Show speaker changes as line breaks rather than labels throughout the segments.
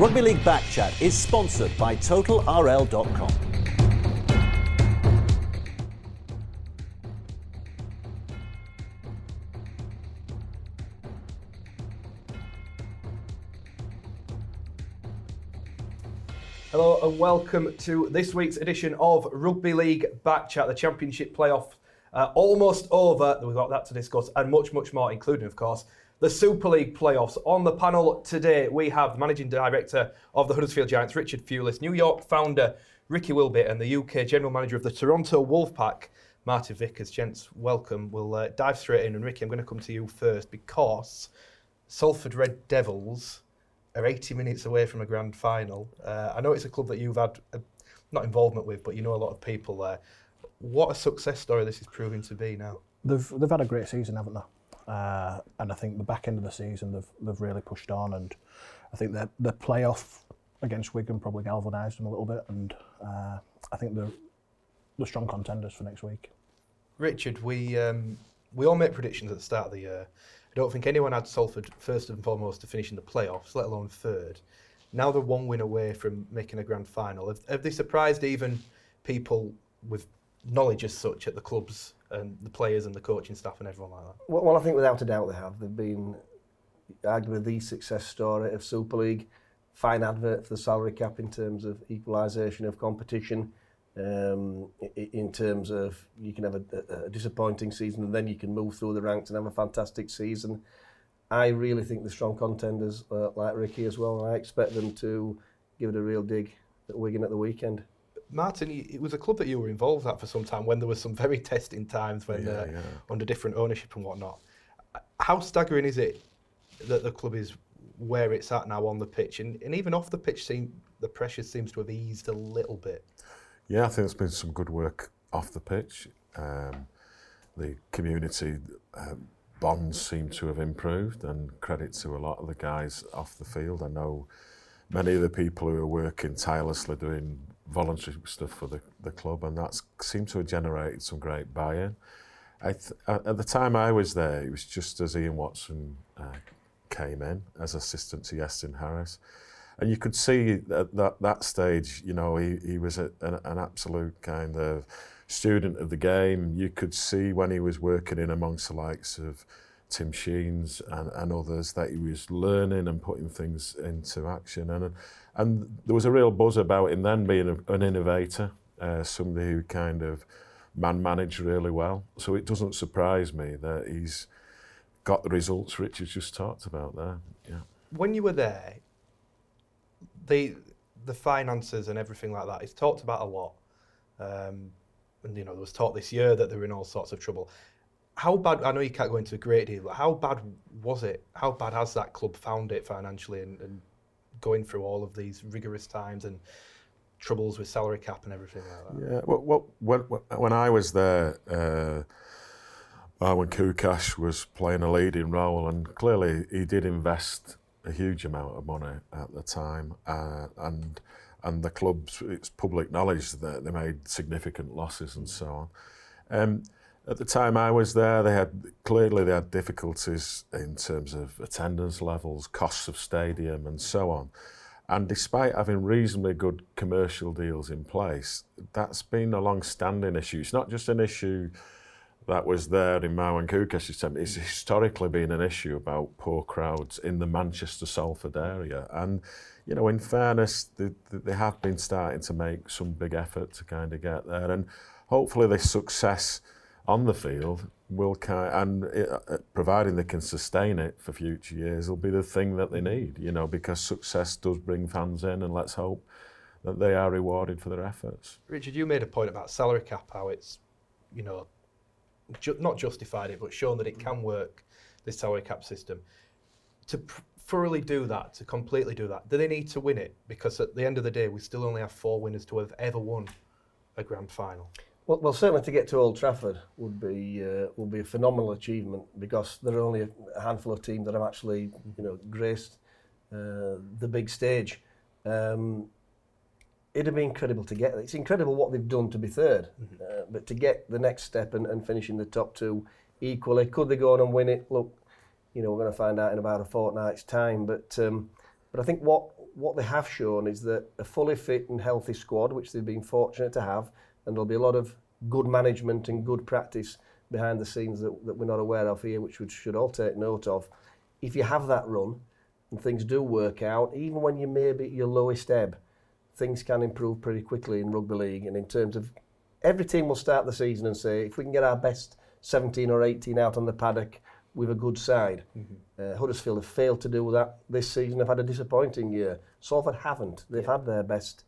Rugby League Back Chat is sponsored by TotalRL.com.
Hello and welcome to this week's edition of Rugby League Back Chat, the Championship playoff uh, almost over. We've got that to discuss and much, much more, including, of course, the Super League playoffs. On the panel today, we have the Managing Director of the Huddersfield Giants, Richard Thewlis, New York founder, Ricky Wilby, and the UK General Manager of the Toronto Wolfpack, Martin Vickers. Gents, welcome. We'll uh, dive straight in. And Ricky, I'm going to come to you first because Salford Red Devils are 80 minutes away from a grand final. Uh, I know it's a club that you've had a, not involvement with, but you know a lot of people there. What a success story this is proving to be now.
They've they've had a great season, haven't they? Uh, and I think the back end of the season they've they've really pushed on, and I think the the playoff against Wigan probably galvanised them a little bit, and uh, I think they're the strong contenders for next week.
Richard, we um, we all make predictions at the start of the year. I don't think anyone had Salford first and foremost to finish in the playoffs, let alone third. Now they're one win away from making a grand final. Have, have they surprised even people with knowledge as such at the clubs and the players and the coaching staff and everyone like that?
Well, well I think without a doubt they have. They've been arguably the success story of Super League. Fine advert for the salary cap in terms of equalisation of competition. Um, in terms of you can have a, a disappointing season and then you can move through the ranks and have a fantastic season. I really think the strong contenders uh, like Ricky as well, and I expect them to give it a real dig at Wigan at the weekend.
Martin, it was a club that you were involved at for some time when there was some very testing times when yeah, uh, yeah. under different ownership and whatnot. How staggering is it that the club is where it's at now on the pitch and, and even off the pitch? Seem, the pressure seems to have eased a little bit.
Yeah, I think there's been some good work off the pitch. Um, the community uh, bonds seem to have improved, and credit to a lot of the guys off the field. I know many of the people who are working tirelessly doing voluntary stuff for the, the club, and that seemed to have generated some great buy-in. Th- at the time I was there, it was just as Ian Watson uh, came in as assistant to Iestyn Harris. And you could see at that, that stage, you know, he, he was a, an, an absolute kind of student of the game. You could see when he was working in amongst the likes of Tim Sheens and, and others that he was learning and putting things into action. And, and there was a real buzz about him then being a, an innovator, uh, somebody who kind of man managed really well. So it doesn't surprise me that he's got the results Richard's just talked about there. Yeah.
When you were there, the the finances and everything like that is talked about a lot. Um, and you know, there was talk this year that they were in all sorts of trouble. How bad? I know you can't go into a great deal, but how bad was it? How bad has that club found it financially and, and going through all of these rigorous times and troubles with salary cap and everything like
that? Yeah. Well, when, when I was there. Uh, when Koukash was playing a leading role, and clearly he did invest a huge amount of money at the time, uh, and and the clubs, it's public knowledge that they made significant losses and so on. Um, at the time I was there, they had clearly they had difficulties in terms of attendance levels, costs of stadium, and so on. And despite having reasonably good commercial deals in place, that's been a long-standing issue. It's not just an issue that was there in Marwan Koukash's time. It's historically been an issue about poor crowds in the Manchester Salford area. And, you know, in fairness, they, they have been starting to make some big effort to kind of get there. And hopefully the success on the field will kind and it, uh, providing they can sustain it for future years will be the thing that they need, you know, because success does bring fans in and let's hope that they are rewarded for their efforts.
Richard, you made a point about salary cap, how it's, you know, ju- not justified it, but shown that it can work, this salary cap system. To pr- thoroughly do that, to completely do that, do they need to win it? Because at the end of the day, we still only have four winners to have ever won a grand final.
Well, well certainly to get to Old Trafford would be uh, would be a phenomenal achievement because there are only a handful of teams that have actually you know graced uh, the big stage. Um, it'd be incredible to get. It's incredible what they've done to be 3rd mm-hmm. uh, but to get the next step and, and finish in the top two equally, could they go on and win it? Look, you know, we're going to find out in about a fortnight's time. But um, but I think what what they have shown is that a fully fit and healthy squad, which they've been fortunate to have, and there'll be a lot of good management and good practice behind the scenes that, that we're not aware of here, which we should all take note of. If you have that run and things do work out, even when you may be at your lowest ebb, things can improve pretty quickly in rugby league. And in terms of every team will start the season and say, if we can get our best 17 or 18 out on the paddock with a good side. Mm-hmm. Uh, Huddersfield have failed to do that this season. They've had a disappointing year. Salford haven't. They've yeah. had their best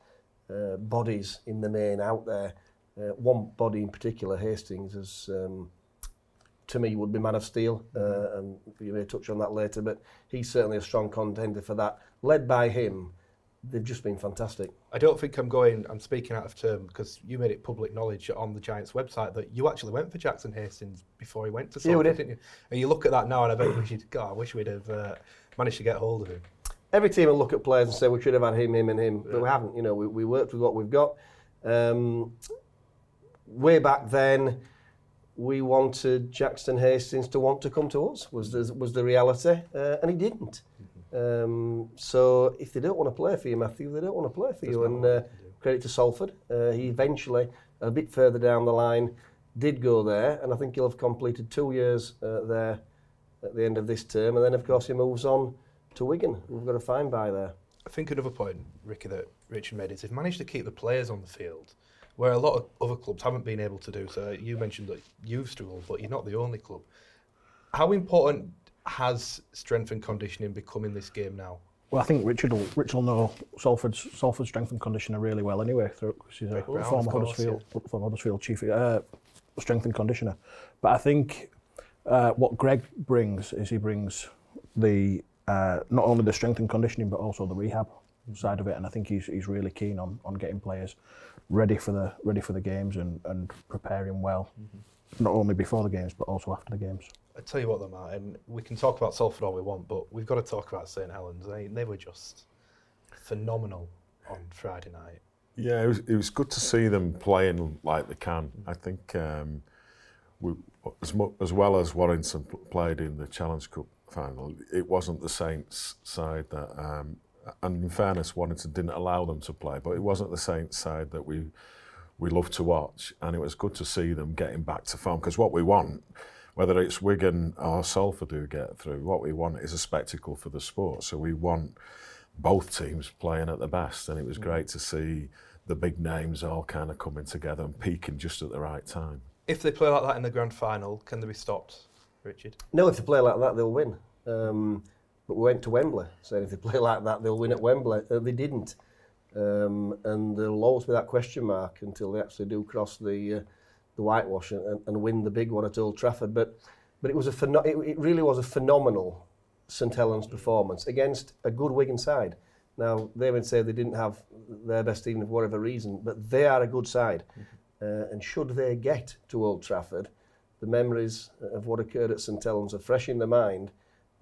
uh, bodies in the main out there. Uh, one body in particular, Hastings, is um, to me would be man of steel, uh, and you may touch on that later. But he's certainly a strong contender for that. Led by him, they've just been fantastic.
I don't think I'm going. I'm speaking out of term because you made it public knowledge on the Giants website that you actually went for Jackson Hastings before he went to Salford, yeah, did. didn't you? And you look at that now, and I bet you should. God, I wish we'd have uh, managed to get hold of him.
Every team will look at players and say we should have had him, him, and him, yeah. but we haven't. You know, we, we worked with what we've got. Um, way back then, we wanted Jackson Hastings to want to come to us. Was the, was the reality, uh, and he didn't. Mm-hmm. Um, so if they don't want to play for you, Matthew, they don't want to play for you. And uh, credit to Salford, uh, he eventually, a bit further down the line, did go there, and I think he'll have completed two years uh, there at the end of this term, and then of course he moves on to Wigan. We've got a fine by there.
I think another point, Ricky, that Richard made is they've managed to keep the players on the field where a lot of other clubs haven't been able to do. So you mentioned that you've struggled, but you're not the only club. How important has strength and conditioning become in this game now?
Well, I think Richard will, Richard will know Salford's, Salford's strength and conditioner really well anyway, because he's a Brown, former, course, Huddersfield, yeah. former Huddersfield chief uh, strength and conditioner. But I think uh, what Greg brings is he brings the uh, not only the strength and conditioning, but also the rehab side of it. And I think he's, he's really keen on, on getting players ready for the ready for the games and, and preparing well, mm-hmm. not only before the games but also after the games.
I tell you what, though, Martin, we can talk about Salford all we want, but we've got to talk about St Helens. They, they were just phenomenal on Friday night.
Yeah, it was, it was good to see them playing like they can. I think um, we, as, mu- as well as Warrington played in the Challenge Cup final, it wasn't the Saints side that um, and in fairness, Warrington didn't allow them to play, but it wasn't the Saints side that we we love to watch, and it was good to see them getting back to form. Because what we want, whether it's Wigan or Salford who get through, what we want is a spectacle for the sport. So we want both teams playing at the best, and it was great to see the big names all kind of coming together and peaking just at the right time.
If they play like that in the grand final, can they be stopped, Richard?
No, if they play like that, they'll win. Um, but we went to Wembley, saying if they play like that, they'll win at Wembley. Uh, they didn't. Um, and there'll always be that question mark until they actually do cross the uh, the whitewash and, and win the big one at Old Trafford. But but it was a pheno- it, it really was a phenomenal St Helens performance against a good Wigan side. Now they would say they didn't have their best team for whatever reason, but they are a good side. Mm-hmm. Uh, and should they get to Old Trafford, the memories of what occurred at St Helens are fresh in their mind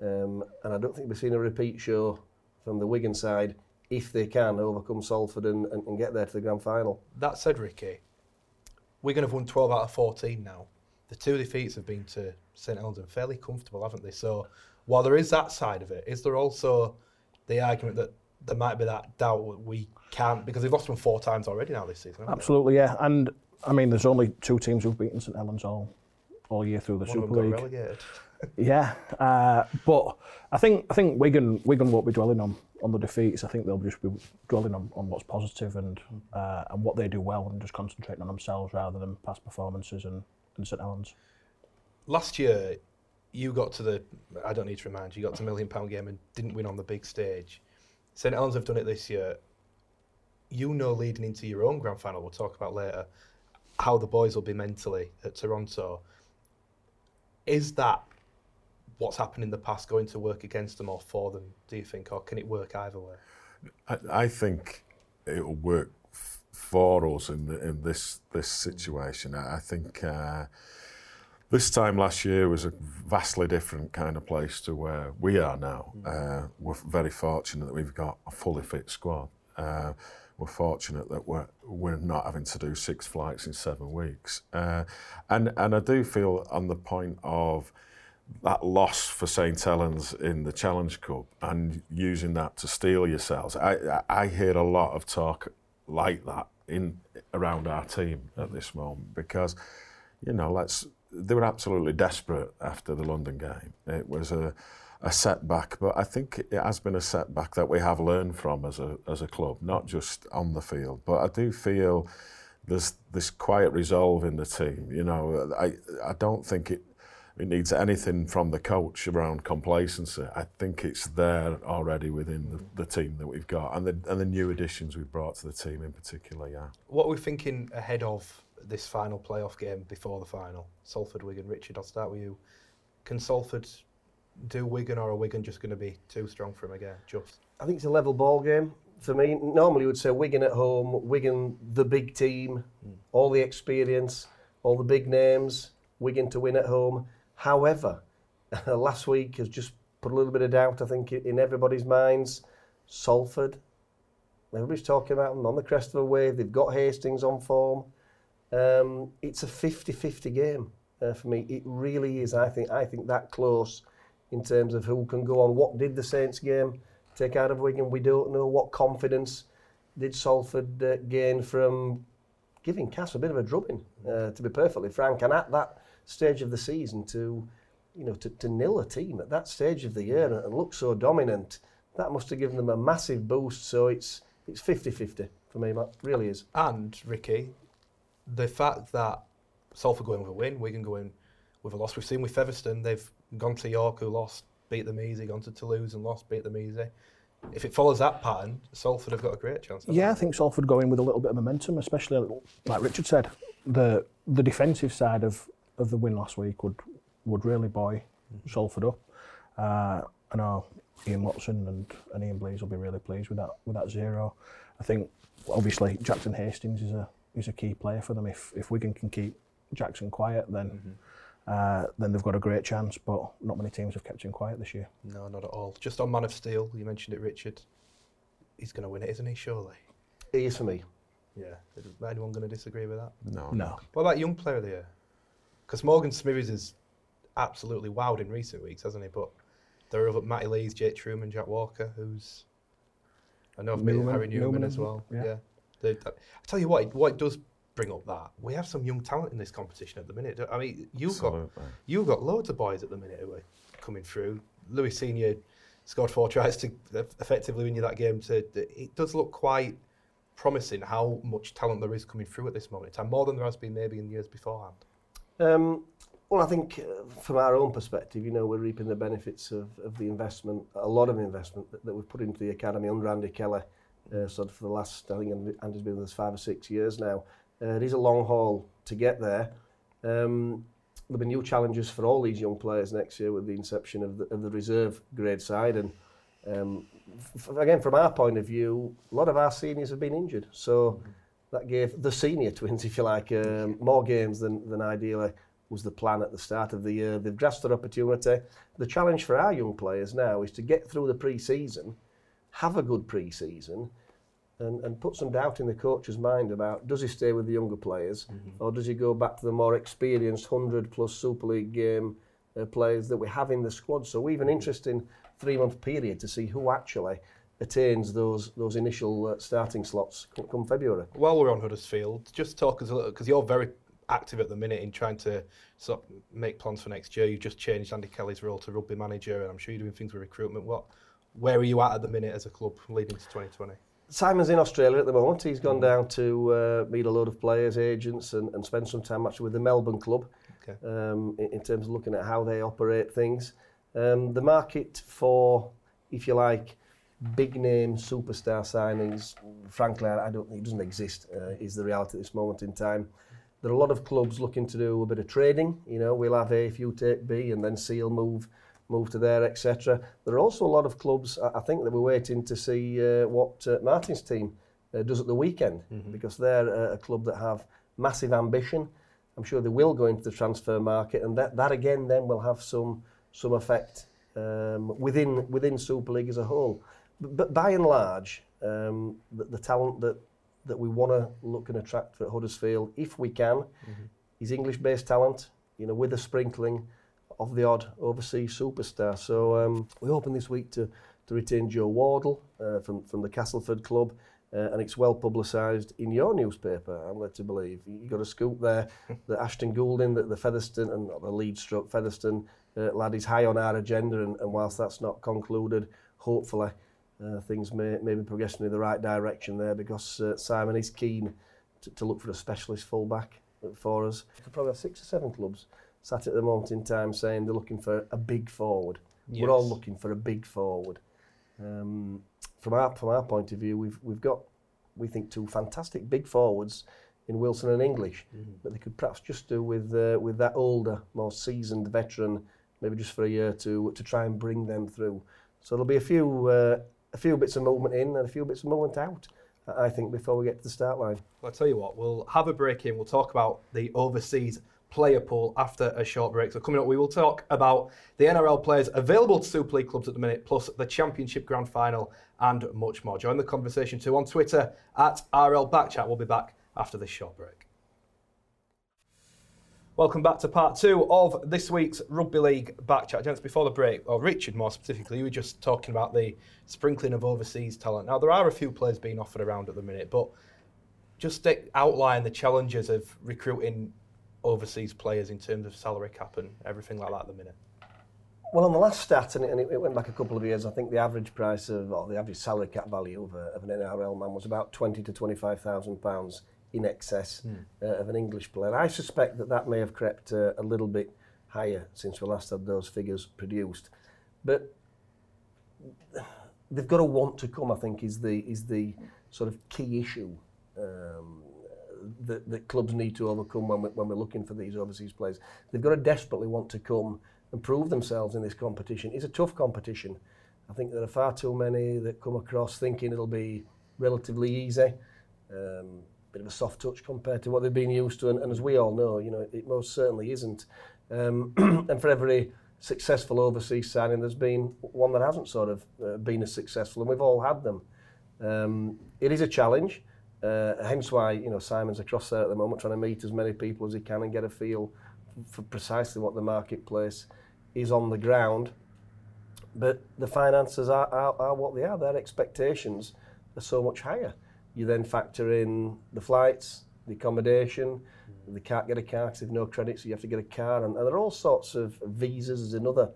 um, and I don't think we've seen a repeat show from the Wigan side if they can overcome Salford and, and, and get there to the grand final.
That said, Ricky, Wigan have won 12 out of 14 now. The two defeats have been to St Helens and fairly comfortable, haven't they? So while there is that side of it, is there also the argument that there might be that doubt we can't because they've lost them four times already now this season?
Absolutely, they? yeah. And I mean, there's only two teams who've beaten St Helens all all year through the
One
Super League.
Relegated.
Yeah, uh, but I think I think Wigan Wigan won't be dwelling on, on the defeats. I think they'll just be dwelling on, on what's positive and uh, and what they do well and just concentrating on themselves rather than past performances and, and St Helens.
Last year, you got to the I don't need to remind you, you got to million pound game and didn't win on the big stage. St Helens have done it this year. You know, leading into your own grand final, we'll talk about later, how the boys will be mentally at Toronto. Is that what's happened in the past going to work against them or for them, do you think, or can it work either way?
I, I think it'll work f- for us in, the, in this this situation. I, I think uh, this time last year was a vastly different kind of place to where we are now. Uh, we're very fortunate that we've got a fully fit squad. Uh, we're fortunate that we're we're not having to do six flights in seven weeks, uh, and and I do feel on the point of that loss for St Helens in the Challenge Cup and using that to steel yourselves. I, I I hear a lot of talk like that in around our team at this moment because, you know, let's they were absolutely desperate after the London game. It was a a setback, but I think it has been a setback that we have learned from as a as a club, not just on the field. But I do feel there's this quiet resolve in the team. You know, I I don't think it it needs anything from the coach around complacency. I think it's there already within the, the team that we've got and the and the new additions we've brought to the team in particular. Yeah.
What are we thinking ahead of this final playoff game before the final? Salford, Wigan, Richard. I'll start with you. Can Salford do Wigan, or are Wigan just going to be too strong for him again? Just.
I think it's a level ball game for me. Normally, you would say Wigan at home, Wigan the big team, hmm. all the experience, all the big names, Wigan to win at home. However, last week has just put a little bit of doubt, I think, in everybody's minds. Salford, everybody's talking about them on the crest of a wave. They've got Hastings on form. Um, it's a 50-50 game uh, for me. It really is. I think. I think that close in terms of who can go on. What did the Saints game take out of Wigan? We don't know. What confidence did Salford uh, gain from giving Cas a bit of a drubbing, uh, to be perfectly frank. And at that stage of the season, to you know, to, to nil a team at that stage of the year and, and look so dominant, that must have given them a massive boost. So it's it's 50-50 for me, Matt. Really is.
And Ricky, the fact that Salford going with a win, Wigan going with a loss. We've seen with Featherstone, they've gone to York, who lost, beat them easy, gone to Toulouse and lost, beat them easy. If it follows that pattern, Salford have got a great chance. haven't
Yeah, I think Salford go in with a little bit of momentum, especially like Richard said, the the defensive side of, of the win last week would would really buoy Salford up. Uh, I know Ian Watson and, and Ian Blease will be really pleased with that with that zero. I think obviously Jackson Hastings is a is a key player for them. If if Wigan can keep Jackson quiet, then uh, then they've got a great chance. But not many teams have kept him quiet this year.
No, not at all. Just on Man of Steel, you mentioned it, Richard. He's going to win it, isn't he? Surely.
He is for me.
Yeah. Is anyone going to disagree with that?
No.
No,
What about young player of the year? Because Morgan Smithies has absolutely wowed in recent weeks, hasn't he? But there are other Matty Lees, Jake Trueman, Jack Walker, who's I know I've been
Newman-
Harry Newman,
Newman,
as well.
yeah.
Yeah. They- I tell you what, it, what it does bring up that we have some young talent in this competition at the minute. I mean, you've got you've got loads of boys at the minute who are coming through. Louis Senior scored four tries to effectively win you that game. To it does look quite promising how much talent there is coming through at this moment in time, more than there has been maybe in years beforehand.
Um, well, I think uh, from our own perspective, you know, we're reaping the benefits of, of the investment, a lot of investment that, that we've put into the academy under Andy Keller, uh, sort of for the last, I think Andy's been with us five or six years now. Uh, it is a long haul to get there. Um, there'll be new challenges for all these young players next year with the inception of the, of the reserve grade side. And um, again, from our point of view, a lot of our seniors have been injured. So, mm -hmm. That gave the senior twins, if you like, um, more games than, than ideally was the plan at the start of the year. They've grasped their opportunity. The challenge for our young players now is to get through the pre-season, have a good pre-season, and, and put some doubt in the coach's mind about does he stay with the younger players or does he go back to the more experienced 100 plus Super League game uh, players that we have in the squad. So we've an interesting three month period to see who actually attains those those initial uh, starting slots come, come February.
While we're on Huddersfield, just talk us a little because you're very active at the minute in trying to sort of make plans for next year. You've just changed Andy Kelly's role to rugby manager, and I'm sure you're doing things with recruitment. What, where are you at at the minute as a club leading to 2020?
Simon's in Australia at the moment. He's gone down to uh, meet a load of players, agents, and, and spend some time actually with the Melbourne club
okay.
um, in, in terms of looking at how they operate things. Um, the market for, if you like, big name superstar signings, frankly, I don't think it doesn't exist. Uh, is the reality at this moment in time. There are a lot of clubs looking to do a bit of trading. You know, we'll have A if you take B, and then C will move move to there, etc. There are also a lot of clubs. I think that we're waiting to see uh, what uh, Martin's team uh, does at the weekend because they're a club that have massive ambition. I'm sure they will go into the transfer market, and that, that again then will have some some effect um, within within Super League as a whole. but by and large, um, the, the, talent that, that we want to look and attract at Huddersfield, if we can, mm -hmm. is English-based talent, you know, with a sprinkling of the odd overseas superstar. So um, we're hoping this week to, to retain Joe Wardle uh, from, from the Castleford club, uh, and it's well publicised in your newspaper, I'm led to believe. You got a scoop there that Ashton Goulding, that the Featherstone, and the lead stroke Featherstone uh, lad is high on our agenda, and, and whilst that's not concluded, hopefully, uh, things may, may be progressing in the right direction there because uh, Simon is keen to, to look for a specialist fullback for us. We could probably have six or seven clubs sat at the moment in time saying they're looking for a big forward.
Yes.
We're all looking for a big forward. Um, from our from our point of view, we've we've got we think two fantastic big forwards in Wilson and English, mm -hmm. but they could perhaps just do with uh, with that older, more seasoned veteran, maybe just for a year to to try and bring them through. So there'll be a few. Uh, a few bits of movement in and a few bits of movement out. I think before we get to the start line.
Well, I'll tell you what, we'll have a break in. We'll talk about the overseas player pool after a short break. So, coming up, we will talk about the NRL players available to Super League clubs at the minute, plus the Championship Grand Final and much more. Join the conversation too on Twitter at RL Backchat. We'll be back after this short break. Welcome back to part two of this week's Rugby League back chat. Gents, before the break, or Richard more specifically, you were just talking about the sprinkling of overseas talent. Now, there are a few players being offered around at the minute, but just outline the challenges of recruiting overseas players in terms of salary cap and everything like that at the minute.
Well, on the last stat, and it, and it went back a couple of years, I think the average price of, or the average salary cap value of, a, of an NRL man was about twenty to twenty-five thousand pounds in excess uh, of an English player. I suspect that that may have crept uh, a little bit higher since we last had those figures produced, but they've got to want to come. I think is the is the sort of key issue um, that, that clubs need to overcome when, we, when we're looking for these overseas players. They've got to desperately want to come and prove themselves in this competition. It's a tough competition. I think there are far too many that come across thinking it'll be relatively easy. Um, bit of a soft touch compared to what they've been used to, and, and as we all know, you know, it, it most certainly isn't. Um, and for every successful overseas signing, there's been one that hasn't sort of uh, been as successful, and we've all had them. Um, it is a challenge, uh, hence why you know Simon's across there at the moment, trying to meet as many people as he can and get a feel for precisely what the marketplace is on the ground. But the finances are, are, are what they are. Their expectations are so much higher. You then factor in the flights, the accommodation. Mm. They can't get a car because they've no credit, so you have to get a car. And, and there are all sorts of visas as another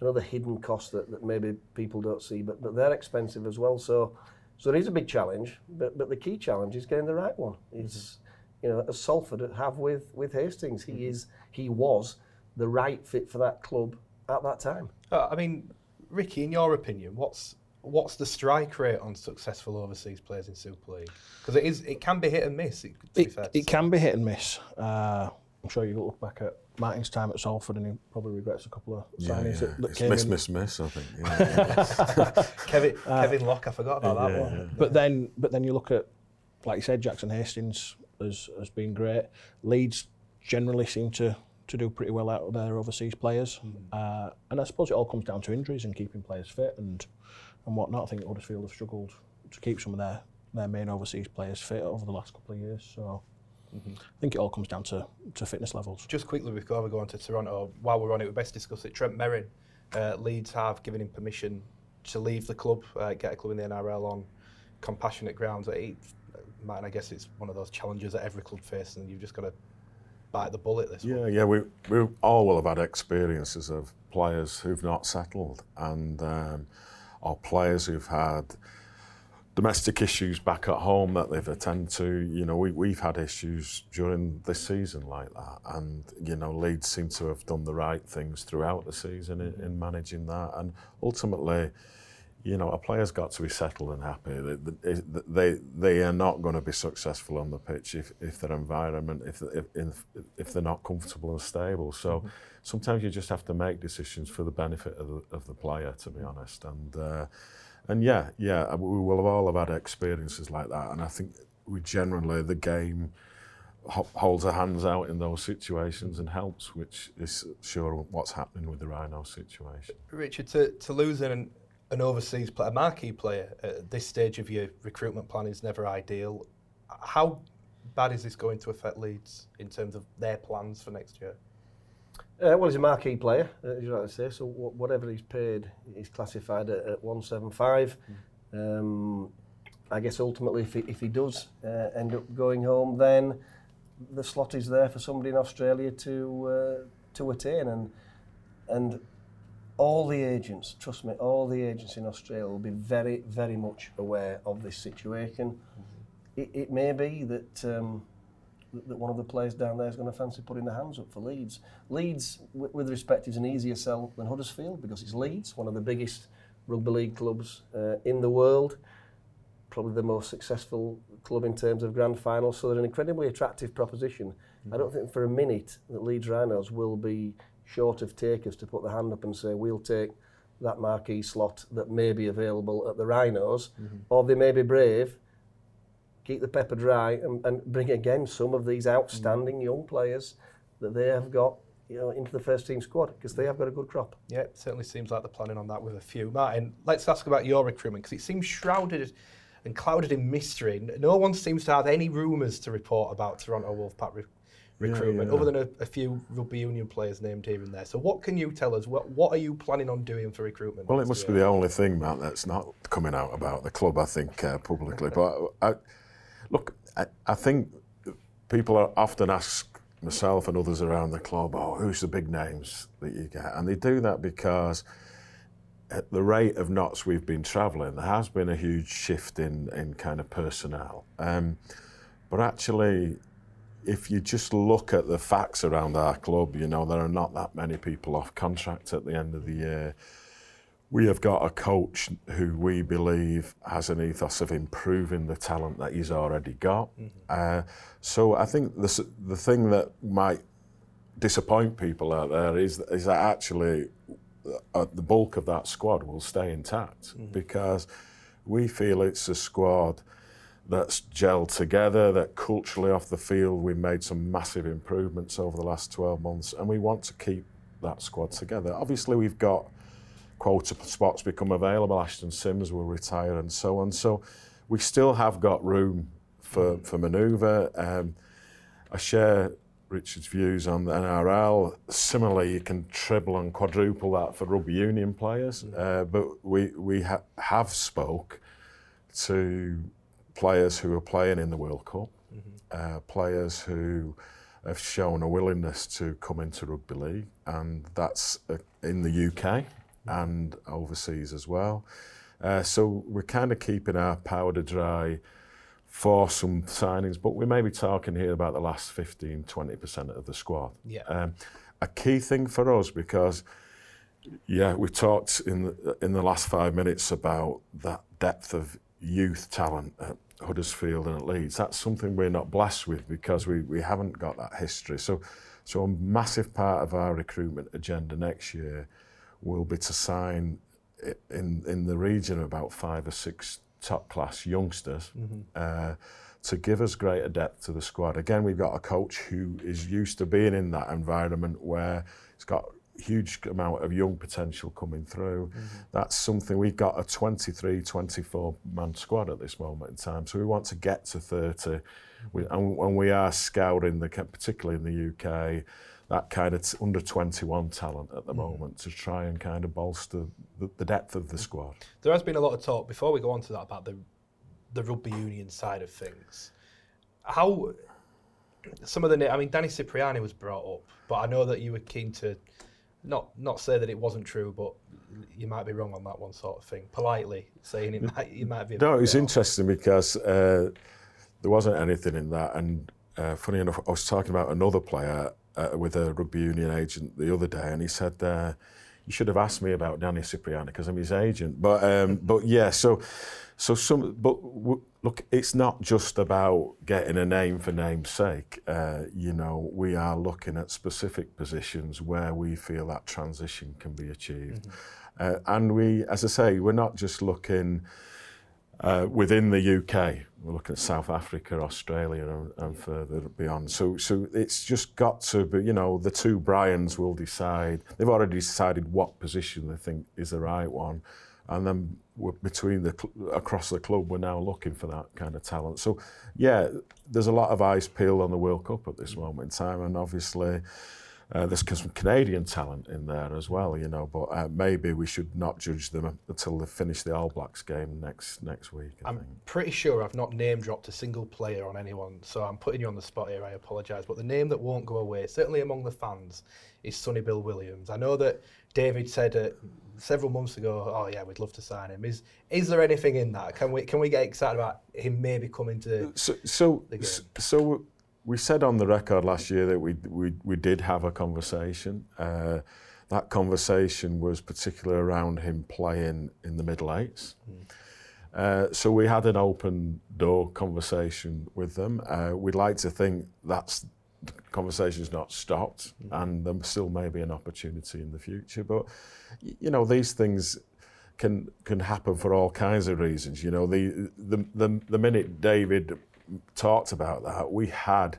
another hidden cost that, that maybe people don't see, but, but they're expensive as well. So so it is a big challenge, but, but the key challenge is getting the right one. Mm-hmm. It's you know, as Salford have with with Hastings, he mm-hmm. is he was the right fit for that club at that time.
Uh, I mean, Ricky, in your opinion, what's what's the strike rate on successful overseas players in Super League? Because it is, it can be hit and miss. It, be
It,
fair to
it can be hit and miss. Uh, I'm sure you look back at Martin's time at Salford and he probably regrets a couple of
Yeah,
signings
yeah.
that, that
It's
came
miss,
in.
miss, miss, I think. Yeah.
Kevin
Uh,
Kevin Locke, I forgot about that one.
But then, but then you look at, like you said, Jackson Hastings has, has been great. Leeds generally seem to, to do pretty well out of their overseas players. Uh, and I suppose it all comes down to injuries and keeping players fit and, and whatnot. I think Huddersfield have struggled to keep some of their, their main overseas players fit over the last couple of years. So I think it all comes down to, to fitness levels.
Just quickly before we go on to Toronto, while we're on it, we best discuss it. Trent Merrin, uh, Leeds have given him permission to leave the club, uh, get a club in the NRL on compassionate grounds. It, Martin, I guess it's one of those challenges that every club faces, and you've just got to bite the bullet this
Yeah,
one.
yeah, we, we all will have had experiences of players who've not settled and um, or players who've had domestic issues back at home that they've attended to. You know, we, we've had issues during this season like that. And, you know, Leeds seem to have done the right things throughout the season in, in managing that. And ultimately, you know, a player's got to be settled and happy. They, they, they, are not going to be successful on the pitch if, if their environment, if, if, if, they're not comfortable and stable. So mm-hmm. Sometimes you just have to make decisions for the benefit of the, of the player, to be honest. And, uh, and yeah, yeah, we will have all have had experiences like that. And I think we generally, the game holds their hands out in those situations and helps, which is sure what's happening with the Rhino situation.
Richard, to, to lose an, an overseas player, a marquee player at this stage of your recruitment plan is never ideal. How bad is this going to affect Leeds in terms of their plans for next year?
Uh, well, he's a marquee player, uh, as you like to say. So wh- whatever he's paid, he's classified at, at 175. Um, I guess ultimately, if he, if he does uh, end up going home, then the slot is there for somebody in Australia to uh, to attain. And and all the agents, trust me, all the agents in Australia will be very, very much aware of this situation. It, it may be that. Um, that one of the players down there is going to fancy putting their hands up for Leeds. Leeds, with, with respect, is an easier sell than Huddersfield because it's Leeds, one of the biggest rugby league clubs uh, in the world, probably the most successful club in terms of grand finals. So they're an incredibly attractive proposition. Mm -hmm. I don't think for a minute that Leeds Rhinos will be short of takers to put their hand up and say, we'll take that marquee slot that may be available at the Rhinos, mm -hmm. or they may be brave keep the pepper dry and, and bring again some of these outstanding young players that they have got you know into the first team squad because they have got a good crop.
Yeah, it certainly seems like they're planning on that with a few. Martin, let's ask about your recruitment because it seems shrouded and clouded in mystery. No one seems to have any rumours to report about Toronto Wolfpack re- recruitment,
yeah.
other than a, a few rugby union players named here and there. So, what can you tell us? What What are you planning on doing for recruitment?
Well, it must
year?
be the only thing, Matt, that's not coming out about the club, I think, uh, publicly. But I, look, I, I think people are often ask myself and others around the club, oh, who's the big names that you get? And they do that because at the rate of knots we've been travelling, there has been a huge shift in, in kind of personnel. Um, but actually, if you just look at the facts around our club, you know, there are not that many people off contract at the end of the year. We have got a coach who we believe has an ethos of improving the talent that he's already got. Uh, so I think the, the thing that might disappoint people out there is, is that actually uh, the bulk of that squad will stay intact because we feel it's a squad that's gelled together, that culturally off the field we've made some massive improvements over the last 12 months and we want to keep that squad together. Obviously we've got quota spots become available, Ashton Sims will retire and so on. So we still have got room for, for manoeuvre. Um, I share Richard's views on the NRL. Similarly, you can treble and quadruple that for rugby union players. Uh, but we, we ha- have spoke to players who are playing in the World Cup, uh, players who have shown a willingness to come into rugby league, and that's uh, in the UK and overseas as well. Uh, so we're kind of keeping our powder dry for some signings, but we may be talking here about the last 15, 20% of the squad.
Yeah.
Um, a key thing for us because, yeah, we talked in the, in the last five minutes about that depth of youth talent at Huddersfield and at Leeds. That's something we're not blessed with because we, we haven't got that history. So, so a massive part of our recruitment agenda next year will be to sign in in the region of about five or six top class youngsters mm-hmm. uh, to give us greater depth to the squad. Again, we've got a coach who is used to being in that environment where it's got huge amount of young potential coming through. Mm-hmm. That's something we've got a 23, 24 man squad at this moment in time. So we want to get to 30. We, mm-hmm. and, and we are scouting, the, particularly in the UK, that kind of t- under 21 talent at the moment to try and kind of bolster the, the depth of the squad.
There has been a lot of talk before we go on to that about the the rugby union side of things. How some of the I mean Danny Cipriani was brought up, but I know that you were keen to not not say that it wasn't true, but you might be wrong on that one sort of thing. Politely saying it might you might be.
No, it was
off.
interesting because uh, there wasn't anything in that. And uh, funny enough, I was talking about another player uh, with a rugby union agent the other day, and he said, uh, "You should have asked me about Danny Cipriani because I'm his agent." But um, but yeah, so so some. But look, it's not just about getting a name for name's sake. Uh, you know, we are looking at specific positions where we feel that transition can be achieved, mm-hmm. uh, and we, as I say, we're not just looking uh, within the UK. We're looking at South Africa, Australia, and, and further beyond. So, so it's just got to be, you know, the two Bryans will decide. They've already decided what position they think is the right one, and then between the across the club, we're now looking for that kind of talent. So, yeah, there's a lot of eyes peeled on the World Cup at this moment in time, and obviously. Uh, there's some Canadian talent in there as well, you know, but uh, maybe we should not judge them until they finish the All Blacks game next next week. I am
pretty sure I've not name dropped a single player on anyone, so I'm putting you on the spot here. I apologise, but the name that won't go away, certainly among the fans, is Sonny Bill Williams. I know that David said uh, several months ago, "Oh yeah, we'd love to sign him." Is is there anything in that? Can we can we get excited about him maybe coming to
so so so? we said on the record last year that we, we, we did have a conversation. Uh, that conversation was particularly around him playing in the middle eights. Mm. Uh, so we had an open door conversation with them. Uh, we'd like to think that's the conversation's not stopped mm. and there still may be an opportunity in the future. But, you know, these things can can happen for all kinds of reasons. You know, the the, the, the minute David talked about that, we had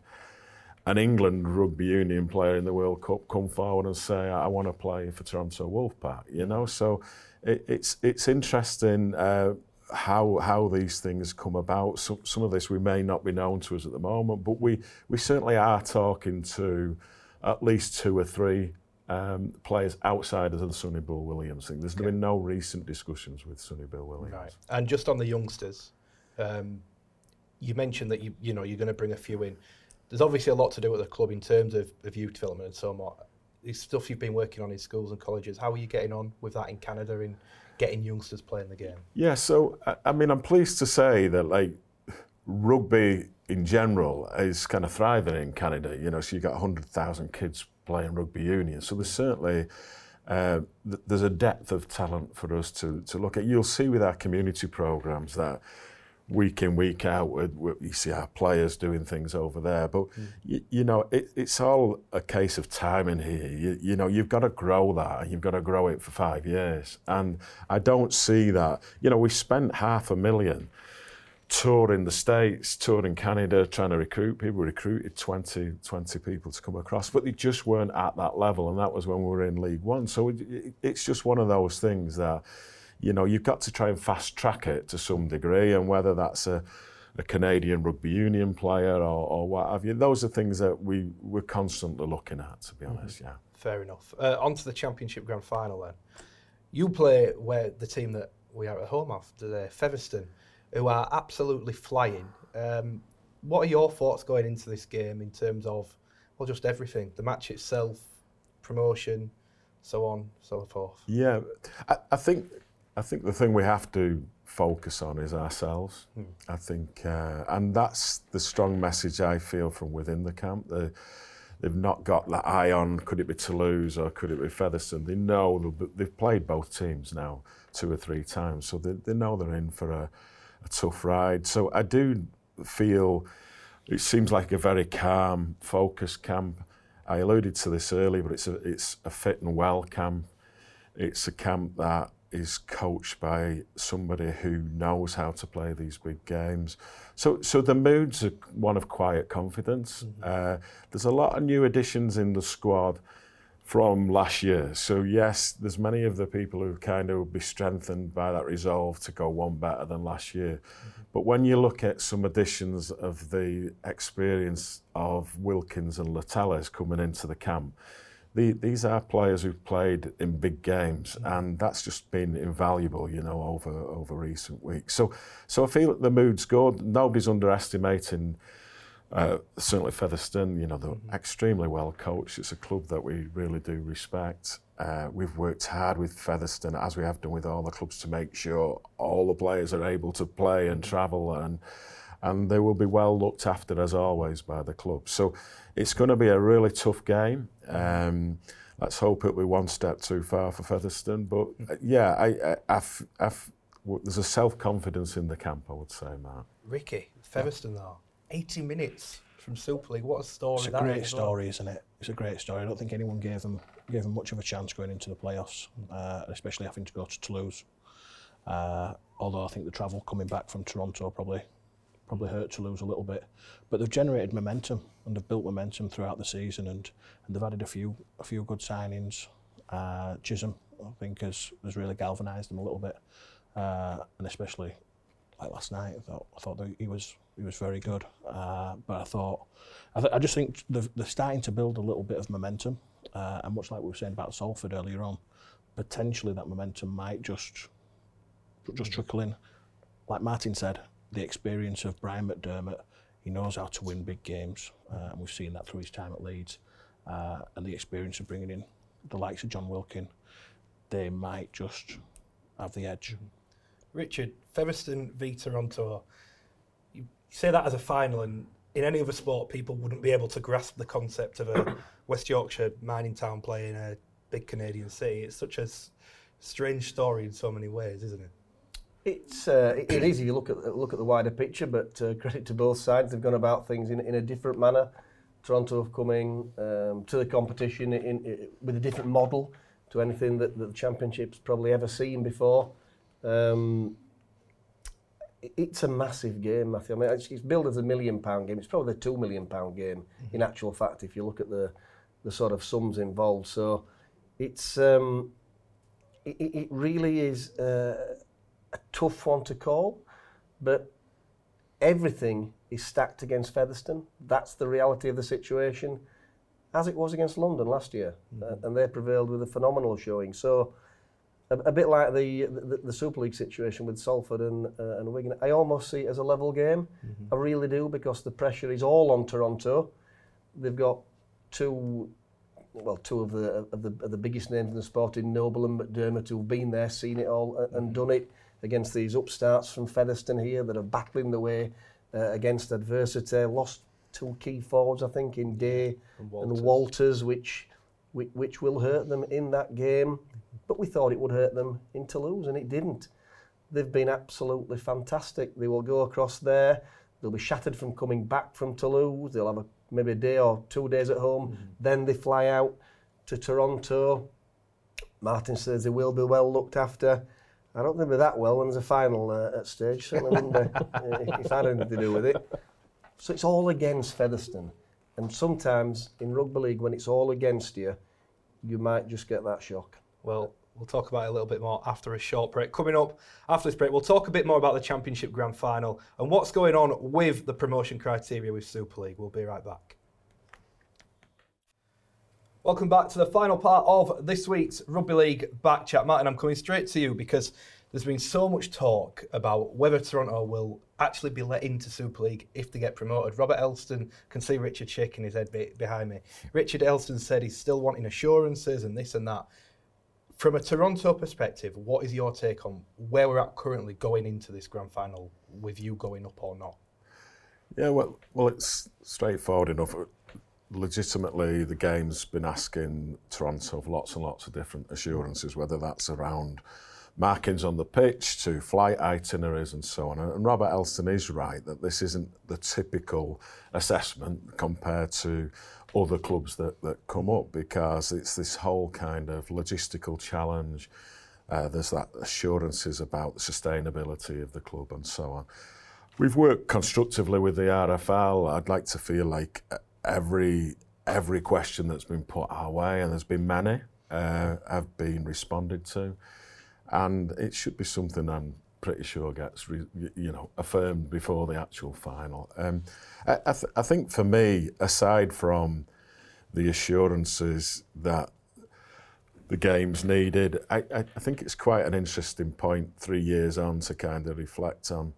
an England rugby union player in the World Cup come forward and say, I, want to play for Toronto Wolfpack, you know? So it, it's, it's interesting uh, how, how these things come about. So, some of this we may not be known to us at the moment, but we, we certainly are talking to at least two or three um, players outside of the Sonny Bill Williams thing. There's okay. been no recent discussions with Sonny Bill Williams.
Right. And just on the youngsters, um, you mentioned that you you know you're going to bring a few in. There's obviously a lot to do at the club in terms of, of youth development and so on. It's stuff you've been working on in schools and colleges. How are you getting on with that in Canada in getting youngsters playing the game?
Yeah, so I- I mean, I'm pleased to say that like rugby in general is kind of thriving in Canada. You know, so you've got 100,000 kids playing rugby union. So there's certainly uh, th- there's a depth of talent for us to to look at. You'll see with our community programs that week in week out you see our players doing things over there. But mm. y- you know it, it's all a case of timing here. You, you know you've got to grow that and you've got to grow it for five years. And I don't see that you know we spent half a million touring the states touring Canada trying to recruit people we recruited 20 20 people to come across but they just weren't at that level. And that was when we were in League One. So it, it, it's just one of those things that you know, you've got to try and fast track it to some degree, and whether that's a, a Canadian rugby union player or, or what have you, those are things that we, we're constantly looking at, to be honest, yeah.
Fair enough. Uh, on to the Championship Grand Final then. You play where the team that we are at home of today, Featherstone, who are absolutely flying. Um, what are your thoughts going into this game in terms of, well, just everything? The match itself, promotion, so on, so forth.
Yeah, I, I think I think the thing we have to focus on is ourselves. I think, uh, and that's the strong message I feel from within the camp. They, they've not got that eye on could it be Toulouse or could it be Featherstone. They know they've played both teams now two or three times, so they, they know they're in for a, a tough ride. So I do feel it seems like a very calm, focused camp. I alluded to this earlier, but it's a it's a fit and well camp. It's a camp that is coached by somebody who knows how to play these big games. So, so the mood's one of quiet confidence. Uh, there's a lot of new additions in the squad from last year. So yes, there's many of the people who kind of will be strengthened by that resolve to go one better than last year. But when you look at some additions of the experience of Wilkins and Latellis coming into the camp, the, these are players who've played in big games, and that's just been invaluable, you know, over over recent weeks. So, so I feel the mood's good. Nobody's underestimating. Uh, certainly Featherstone, you know, they're mm extremely well coached. It's a club that we really do respect. Uh, we've worked hard with Featherstone, as we have done with all the clubs, to make sure all the players are able to play and travel and and they will be well looked after as always by the club. So it's going to be a really tough game. Um, let's hope it'll be one step too far for Featherstone. But uh, yeah, I, I, I've, I've, w- there's a self confidence in the camp, I would say, Matt.
Ricky, Featherstone though, 80 minutes from Super League. What a story
It's a
that
great
is as
story, isn't it? It's a great story. I don't think anyone gave them gave them much of a chance going into the playoffs, uh, especially having to go to Toulouse. Uh, although I think the travel coming back from Toronto probably probably hurt Toulouse a little bit, but they've generated momentum and they've built momentum throughout the season, and, and they've added a few a few good signings. Uh, Chisholm, I think, has has really galvanised them a little bit, uh, and especially like last night. I thought I thought that he was he was very good. Uh, but I thought I, th- I just think they're, they're starting to build a little bit of momentum, uh, and much like we were saying about Salford earlier on, potentially that momentum might just just trickle in. Like Martin said, the experience of Brian McDermott, he knows how to win big games, uh, and we've seen that through his time at Leeds, uh, and the experience of bringing in the likes of Jon Wilkin, they might just have the edge.
Richard, Featherstone v Toronto. You say that as a final, and in any other sport, people wouldn't be able to grasp the concept of a West Yorkshire mining town playing a big Canadian city. It's such a strange story in so many ways, isn't it?
It's uh, it, it is if you look at look at the wider picture, but uh, credit to both sides, they've gone about things in, in a different manner. Toronto have coming um, to the competition in, in, in, with a different model to anything that, that the championship's probably ever seen before. Um, it's a massive game, Matthew. I mean, it's, it's billed as a million pound game. It's probably a two million pound game mm-hmm. in actual fact, if you look at the the sort of sums involved. So it's um, it, it really is. Uh, a tough one to call, but everything is stacked against Featherstone. That's the reality of the situation, as it was against London last year, uh, and they prevailed with a phenomenal showing. So, a, a bit like the, the the Super League situation with Salford and uh, and Wigan, I almost see it as a level game. I really do because the pressure is all on Toronto. They've got two well, two of the of the, of the biggest names in the sport in Noble and McDermott who've been there, seen it all, uh, and done it against these upstarts from Featherstone here that are battling the way uh, against adversity. Lost two key forwards, I think, in Day and
Walters.
Walters, which, which which will hurt them in that game. But we thought it would hurt them in Toulouse, and it didn't. They've been absolutely fantastic. They will go across there. They'll be shattered from coming back from Toulouse. They'll have a, maybe a day or two days at home. Then they fly out to Toronto. Martin says they will be well looked after. I don't think they're that well when there's a final uh, at stage. Certainly wouldn't be if I had anything to do with it. So it's all against Featherstone. And sometimes in rugby league, when it's all against you, you might just get that shock.
Well, we'll talk about it a little bit more after a short break. Coming up after this break, we'll talk a bit more about the Championship Grand Final and what's going on with the promotion criteria with Super League. We'll be right back. Welcome back to the final part of this week's Rugby League back chat. Martin, I'm coming straight to you because there's been so much talk about whether Toronto will actually be let into Super League if they get promoted. Robert Elstone can see Richard shaking his head be- behind me. Richard Elstone said he's still wanting assurances and this and that. From a Toronto perspective, what is your take on where we're at currently going into this grand final with you going up or not?
Yeah, well, well, it's straightforward enough. Legitimately, the game's been asking Toronto for lots and lots of different assurances, whether that's around markings on the pitch to flight itineraries and so on. And Robert Elstone is right that this isn't the typical assessment compared to other clubs that, that come up because it's this whole kind of logistical challenge. Uh, there's that assurances about the sustainability of the club and so on. We've worked constructively with the RFL. I'd like to feel like every every question that's been put our way, and there's been many, uh, have been responded to, and it should be something I'm pretty sure gets re, you know affirmed before the actual final. Um, I, th- I think for me, aside from the assurances that the game's needed, I, I think it's quite an interesting point three years on to kind of reflect on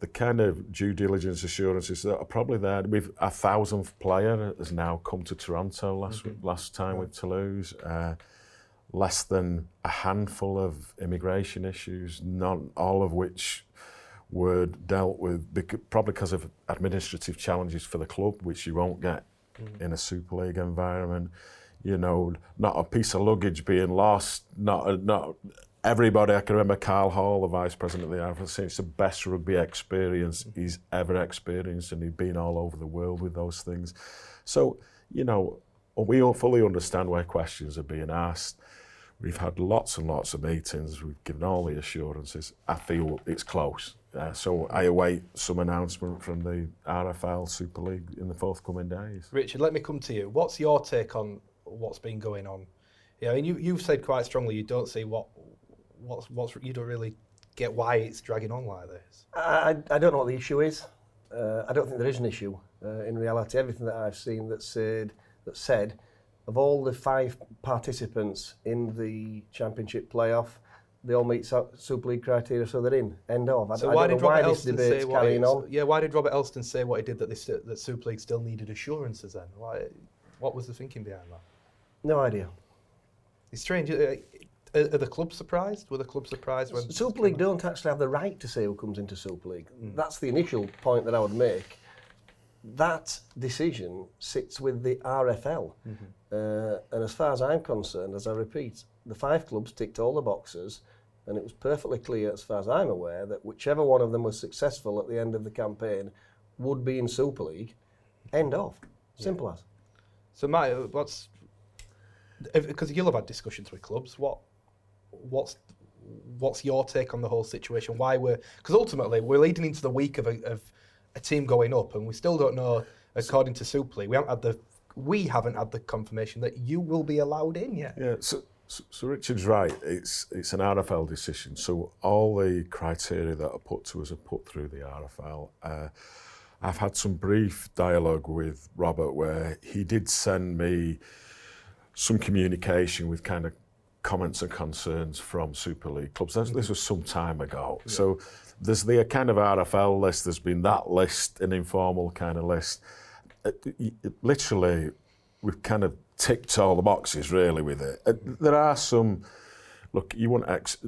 the kind of due diligence assurances that are probably there. We've a thousandth player has now come to Toronto last last time with Toulouse. Uh, less than a handful of immigration issues, not all of which were dealt with bec- probably because of administrative challenges for the club, which you won't get in a Super League environment. You know, not a piece of luggage being lost, not not everybody, I can remember Carl Hall, the vice president of the Ireland, saying it's the best rugby experience he's ever experienced, and he'd been all over the world with those things. So, you know, we all fully understand where questions are being asked. We've had lots and lots of meetings. We've given all the assurances. I feel it's close. Uh, so I await some announcement from the RFL Super League in the forthcoming days.
Richard, let me come to you. What's your take on what's been going on? Yeah, I mean, you, you've said quite strongly you don't see what what's what's you don't really get why it's dragging on like this.
I, I don't know what the issue is. Uh, I don't think there is an issue. Uh, in reality, everything that I've seen that said that said of all the five participants in the championship playoff, they all meet Super League criteria, so they're in. End of. I,
So
I
why
don't
did
know
Robert
why Elstone
say what he,
on.
yeah? Why did Robert Elstone say what he did that this that Super League still needed assurances? Then why? What was the thinking behind that?
No idea.
It's strange. uh, Are, are the clubs surprised? Were the clubs surprised when
Super League don't actually have the right to say who comes into Super League.
Hmm.
That's the initial point that I would make. That decision sits with the RFL.
Mm-hmm.
Uh, and as far as I'm concerned, as I repeat, the five clubs ticked all the boxes, and it was perfectly clear, as far as I'm aware, that whichever one of them was successful at the end of the campaign would be in Super League. End of. Simple as.
So, Matt, what's because you'll have had discussions with clubs. What, what's, what's your take on the whole situation? Why we're because ultimately we're leading into the week of a, of a team going up, and we still don't know. According to League, we haven't had the we haven't had the confirmation that you will be allowed in yet.
Yeah, so, so Richard's right. It's it's an RFL decision. So all the criteria that are put to us are put through the RFL. Uh, I've had some brief dialogue with Robert where he did send me some communication with kind of comments and concerns from Super League clubs. This, this was some time ago. So there's the kind of RFL list, there's been that list, an informal kind of list. Uh, y- y- literally, we've kind of ticked all the boxes really with it. Uh, there are some, look, you want ex-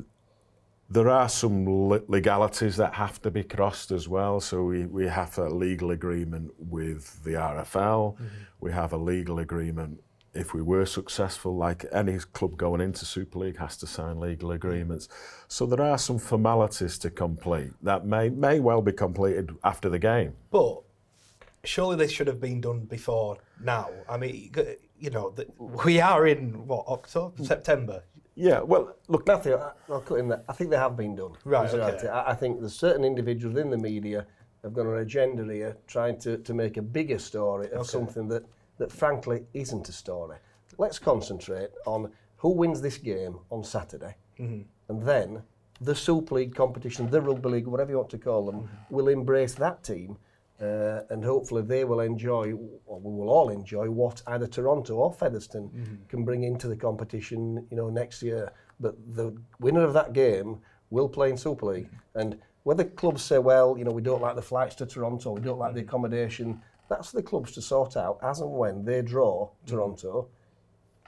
there are some legalities that have to be crossed as well. So we, we have a legal agreement with the RFL. We have a legal agreement if we were successful, like any club going into Super League has to sign legal agreements. So there are some formalities to complete that may may well be completed after the game.
But surely this should have been done before now. I mean, you know, the, we are in what October, September.
Yeah, well, look,
Matthew, I- I'll cut in there. I think they have been done.
Right, okay.
I I think there's certain individuals in the media have got an agenda here trying to, to make a bigger story of something that, that frankly isn't a story. Let's concentrate on who wins this game on Saturday,
mm -hmm.
and then the Super League competition, the Rugby League, whatever you want to call them,
mm -hmm.
will embrace that team. Uh, and hopefully they will enjoy, or we will all enjoy, what either Toronto or Featherstone
mm -hmm.
can bring into the competition, you know, next year. But the winner of that game will play in Super League. Mm-hmm. And whether clubs say, well, you know, we don't like the flights to Toronto, we don't like the mm-hmm. accommodation, that's for the clubs to sort out as and when they draw Toronto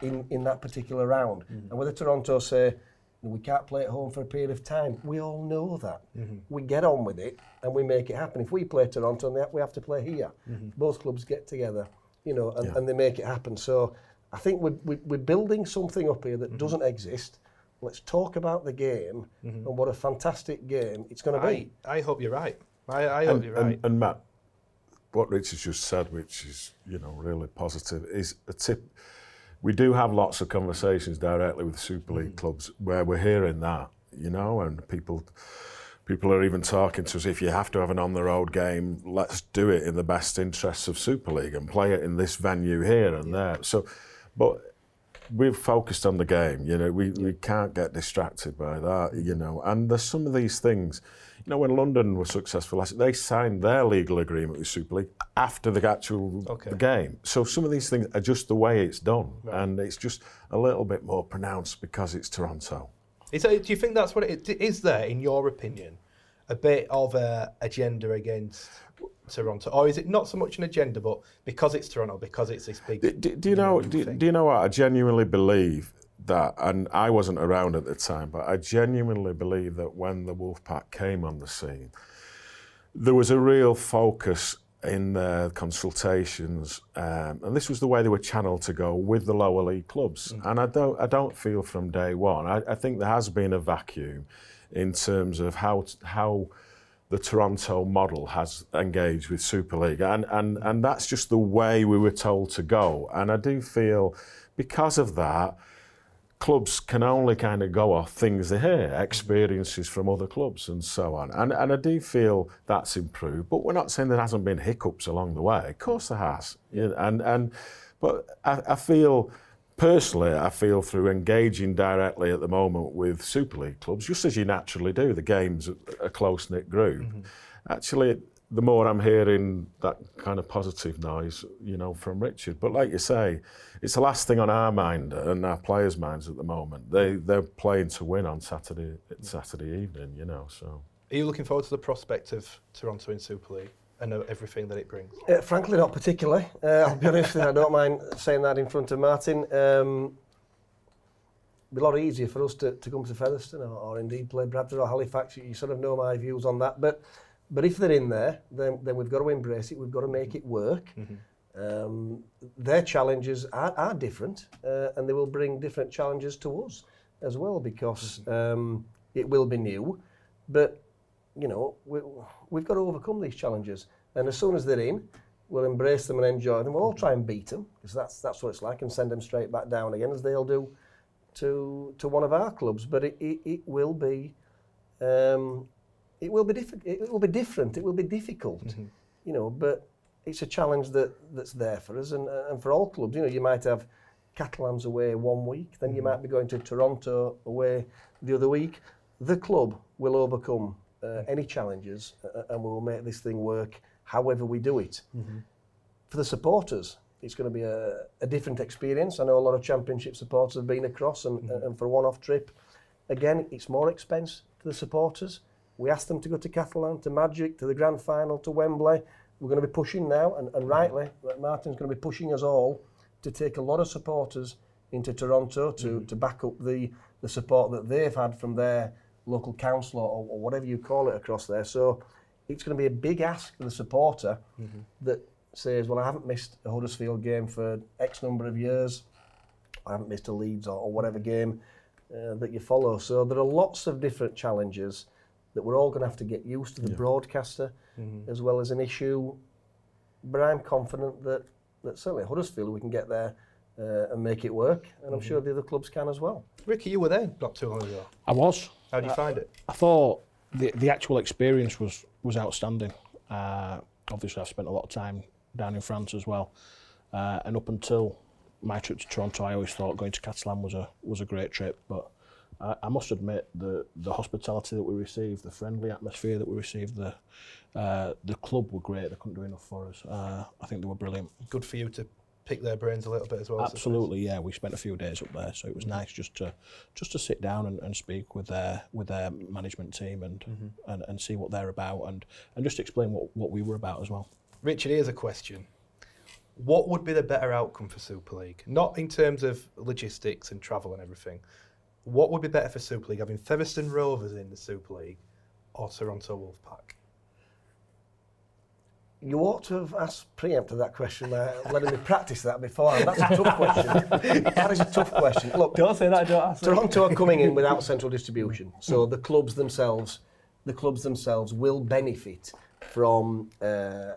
in, in that particular round. Mm-hmm. And whether Toronto say, we can't play at home for a period of time, we all know that. Mm-hmm. We get on with it and we make it happen. If we play Toronto, and we have to play here. Mm-hmm. Both clubs get together, you know, and, and they make it happen. So I think we're, we're we're building something up here that doesn't exist. Let's talk about the game and what a fantastic game it's going to be.
I hope you're right. I, I hope
and,
you're right.
and, and Matt, what Richard just said, which is you know really positive, is a tip. We do have lots of conversations directly with Super League mm-hmm. clubs where we're hearing that, you know, and people people are even talking to us. If you have to have an on the road game, let's do it in the best interests of Super League and play it in this venue here and there. So, but we've focused on the game. You know, we, we can't get distracted by that. You know, and there's some of these things. You know, when London was successful, they signed their legal agreement with Super League after the actual
Okay.
the game. So some of these things are just the way it's done, and it's just a little bit more pronounced because it's Toronto.
Is that, do you think that's what it is? There, in your opinion, a bit of a agenda against Toronto, or is it not so much an agenda, but because it's Toronto, because it's this big?
Do, do, do you know? Do, do you know what? I genuinely believe that, and I wasn't around at the time, but I genuinely believe that when the Wolfpack came on the scene, there was a real focus in their consultations, um, and this was the way they were channeled to go with the lower league clubs. And I don't, I don't feel from day one. I, I think there has been a vacuum in terms of how how the Toronto model has engaged with Super League, and and and that's just the way we were told to go. And I do feel because of that clubs can only kind of go off things they hear, experiences from other clubs and so on. And, and I do feel that's improved, but we're not saying there hasn't been hiccups along the way. Of course there has. And, and, but I, I feel personally, I feel through engaging directly at the moment with Super League clubs, just as you naturally do, the game's a close knit group. Mm -hmm. Actually, the more I'm hearing that kind of positive noise, you know, from Richard. But like you say, it's the last thing on our mind and our players' minds at the moment. They they're playing to win on Saturday mm. Saturday evening, you know. So,
are you looking forward to the prospect of Toronto in Super League? And everything that it brings?
Uh, frankly, not particularly. Uh, I'll be honest, I don't mind saying that in front of Martin. Um, be a lot easier for us to, to come to Featherstone or, or indeed play Bradford or Halifax. You, you sort of know my views on that. But but if they're in there, then, then we've got to embrace it. We've got to make it work. Mm-hmm. Um, their challenges are, are different, uh, and they will bring different challenges to us as well because mm-hmm. um, it will be new. But you know, we, we've got to overcome these challenges. And as soon as they're in, we'll embrace them and enjoy them. We'll all try and beat them because that's that's what it's like, and send them straight back down again as they'll do to to one of our clubs. But it, it, it will be um, it will be difficult. It will be different. It will be difficult, mm-hmm. you know. But it's a challenge that that's there for us and and for all clubs. You know, you might have Catalans away one week, then mm-hmm. you might be going to Toronto away the other week. The club will overcome uh, any challenges, uh, and we will make this thing work however we do it. Mm-hmm. For the supporters, it's going to be a, a, different experience. I know a lot of championship supporters have been across, and, mm-hmm. and for a one-off trip, again, it's more expense to the supporters. We asked them to go to Catalan, to Magic, to the grand final, to Wembley. We're going to be pushing now, and, and rightly, Martin's going to be pushing us all to take a lot of supporters into Toronto to, mm-hmm. to back up the, the support that they've had from their local councillor or, or whatever you call it across there. So it's going to be a big ask for the supporter mm-hmm. that says, well, I haven't missed a Huddersfield game for X number of years. I haven't missed a Leeds or, or whatever game uh, that you follow. So there are lots of different challenges that we're all going to have to get used to. The yeah. broadcaster mm-hmm. as well as an issue. But I'm confident that, that certainly Huddersfield, we can get there uh, and make it work. And mm-hmm. I'm sure the other clubs can as well.
Ricky, you were there not too long ago.
I was.
How do you find it?
I thought the the actual experience was was outstanding. Uh, obviously, I've spent a lot of time down in France as well, uh, and up until my trip to Toronto, I always thought going to Catalan was a was a great trip. But I, I must admit the the hospitality that we received, the friendly atmosphere that we received, the uh, the club were great. They couldn't do enough for us. Uh, I think they were brilliant.
Good for you to pick their brains a little bit as well.
Absolutely, yeah. We spent a few days up there, so it was nice just to just to sit down and, and speak with their with their management team and, mm-hmm. and and see what they're about and and just explain what, what we were about as well.
Richard, here's a question. What would be the better outcome for Super League? Not in terms of logistics and travel and everything. What would be better for Super League, having Featherstone Rovers in the Super League or Toronto Wolfpack?
You ought to have asked preempted that question, uh, letting me practice that before. That's a tough question. that is a tough question. Look,
don't say that. Don't ask.
Toronto are coming in without central distribution, so the clubs themselves, the clubs themselves will benefit from uh,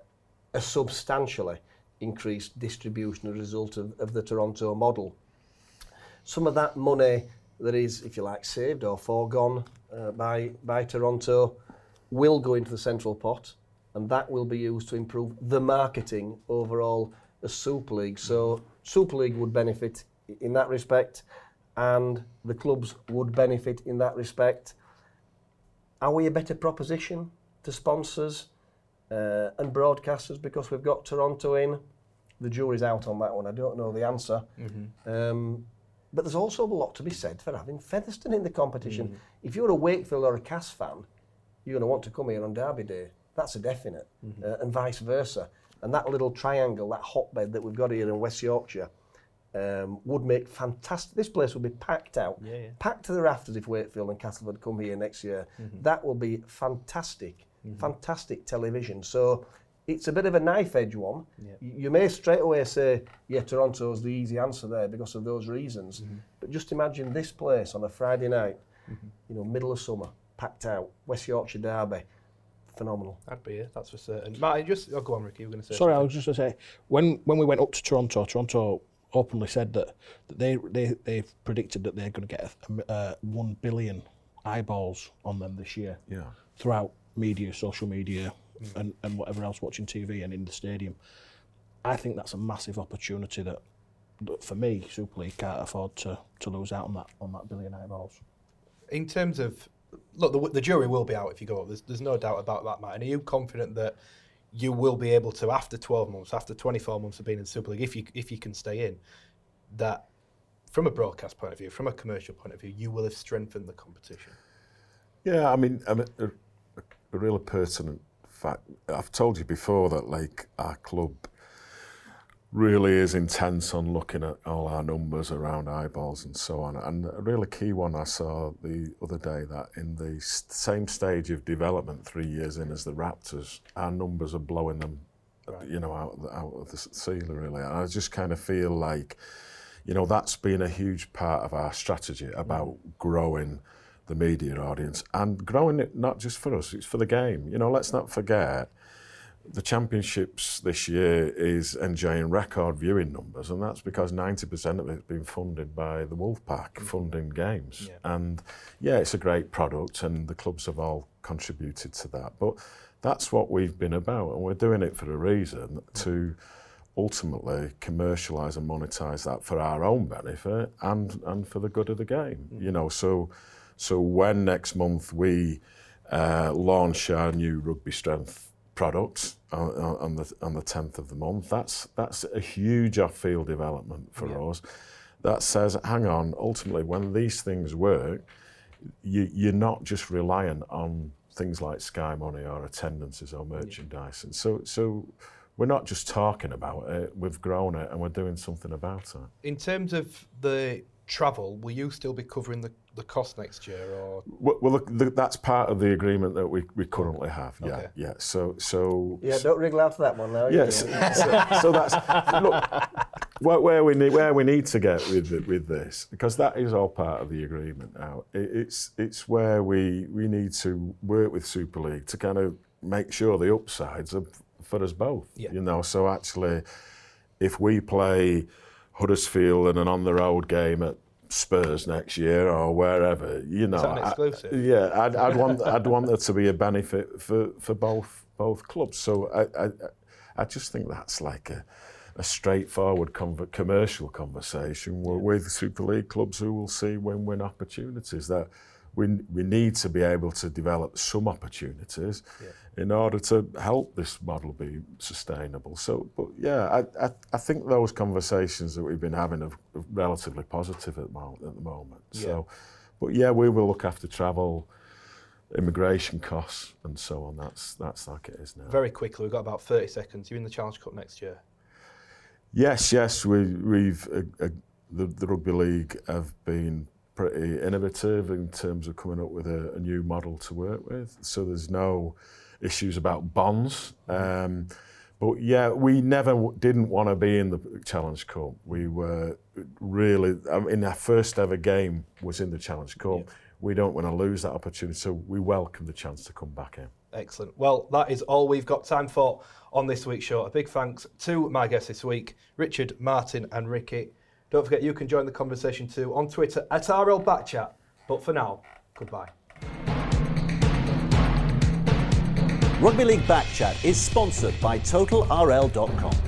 a substantially increased distribution as a result of, of the Toronto model. Some of that money that is, if you like, saved or foregone uh, by by Toronto will go into the central pot and that will be used to improve the marketing overall as Super League. So Super League would benefit in that respect, and the clubs would benefit in that respect. Are we a better proposition to sponsors uh, and broadcasters because we've got Toronto in? The jury's out on that one. I don't know the answer. Mm-hmm. Um, but there's also a lot to be said for having Featherstone in the competition. Mm. If you're a Wakefield or a Cas fan, you're going to want to come here on Derby Day. That's a definite, mm-hmm. uh, and vice versa. And that little triangle, that hotbed that we've got here in West Yorkshire, um, would make fantastic. This place would be packed out, yeah, yeah. packed to the rafters if Wakefield and Castleford come here next year. Mm-hmm. That will be fantastic, mm-hmm. fantastic television. So it's a bit of a knife edge one. Yeah. You may straight away say, yeah, Toronto's the easy answer there because of those reasons. Mm-hmm. But just imagine this place on a Friday night, mm-hmm. you know, middle of summer, packed out, West Yorkshire Derby phenomenal.
I'd be here, that's for certain. Martin, just oh, go on, Ricky. You were going to say.
Sorry,
something.
I was just going to say when when we went up to Toronto, Toronto openly said that, that they they they predicted that they're going to get a, a, one billion eyeballs on them this year.
Yeah.
Throughout media, social media, mm. and and whatever else watching TV and in the stadium. I think that's a massive opportunity that that for me, Super League can't afford to, to lose out on that on that billion eyeballs.
In terms of look, the, the jury will be out if you go up. There's, there's no doubt about that, Matt. And are you confident that you will be able to, after 12 months, after 24 months of being in Super League, if you if you can stay in, that from a broadcast point of view, from a commercial point of view, you will have strengthened the competition?
Yeah, I mean, I mean a, a really pertinent fact. I've told you before that, like, our club really is intense on looking at all our numbers around eyeballs and so on. And a really key one I saw the other day that in the same stage of development, three years in as the Raptors, our numbers are blowing them, right. you know, out, out of the ceiling really. And I just kind of feel like, you know, that's been a huge part of our strategy about mm. growing the media audience and growing it not just for us, it's for the game. You know, let's not forget the championships this year is enjoying record viewing numbers, and that's because 90% of it's been funded by the Wolfpack mm-hmm. funding games. Yeah. And yeah, it's a great product, and the clubs have all contributed to that. But that's what we've been about, and we're doing it for a reason mm-hmm. to ultimately commercialize and monetize that for our own benefit and and for the good of the game. Mm-hmm. You know, so so when next month we uh, launch our new rugby strength product on, on, the on the 10th of the month. That's that's a huge off-field development for yeah. us. That says, hang on, ultimately, when these things work, you, you're not just reliant on things like Sky Money or attendances or merchandise. Yeah. And so, so we're not just talking about it, we've grown it and we're doing something about it.
In terms of the travel, will you still be covering the the cost next year, or
well, well the, the, that's part of the agreement that we, we currently have. Yeah, okay. yeah. So so
yeah, don't wriggle out of that one now.
Yes. Yeah, so, so, that's look where, where, we need where we need to get with with this because that is all part of the agreement now. It, it's it's where we we need to work with Super League to kind of make sure the upsides are for us both. Yeah. You know, so actually, if we play Huddersfield in an on the road game at Spurs next year or wherever. You know,
I,
yeah, I'd, I'd want I'd want there to be a benefit for for both both clubs. So I I, I just think that's like a a straightforward conver commercial conversation yeah. with Super League clubs who will see win-win opportunities that we, we need to be able to develop some opportunities yeah. In order to help this model be sustainable. So, but yeah, I, I, I think those conversations that we've been having are relatively positive at the moment. At the moment. Yeah. So, but yeah, we will look after travel, immigration costs, and so on. That's that's like it is now.
Very quickly, we've got about 30 seconds. You're in the Challenge Cup next year.
Yes, yes, we, we've uh, uh, the, the rugby league have been pretty innovative in terms of coming up with a, a new model to work with. So there's no issues about bonds. Um, but yeah, we never didn't want to be in the Challenge Cup. We were really I mean, in our first ever game was in the Challenge Cup. Yeah. We don't want to lose that opportunity, so we welcome the chance to come back in.
Excellent. Well, that is all we've got time for on this week's show. A big thanks to my guests this week, Richard, Martin, and Ricky. Don't forget you can join the conversation too on Twitter at RL Backchat. But for now, goodbye.
Rugby League Backchat is sponsored by TotalRL.com.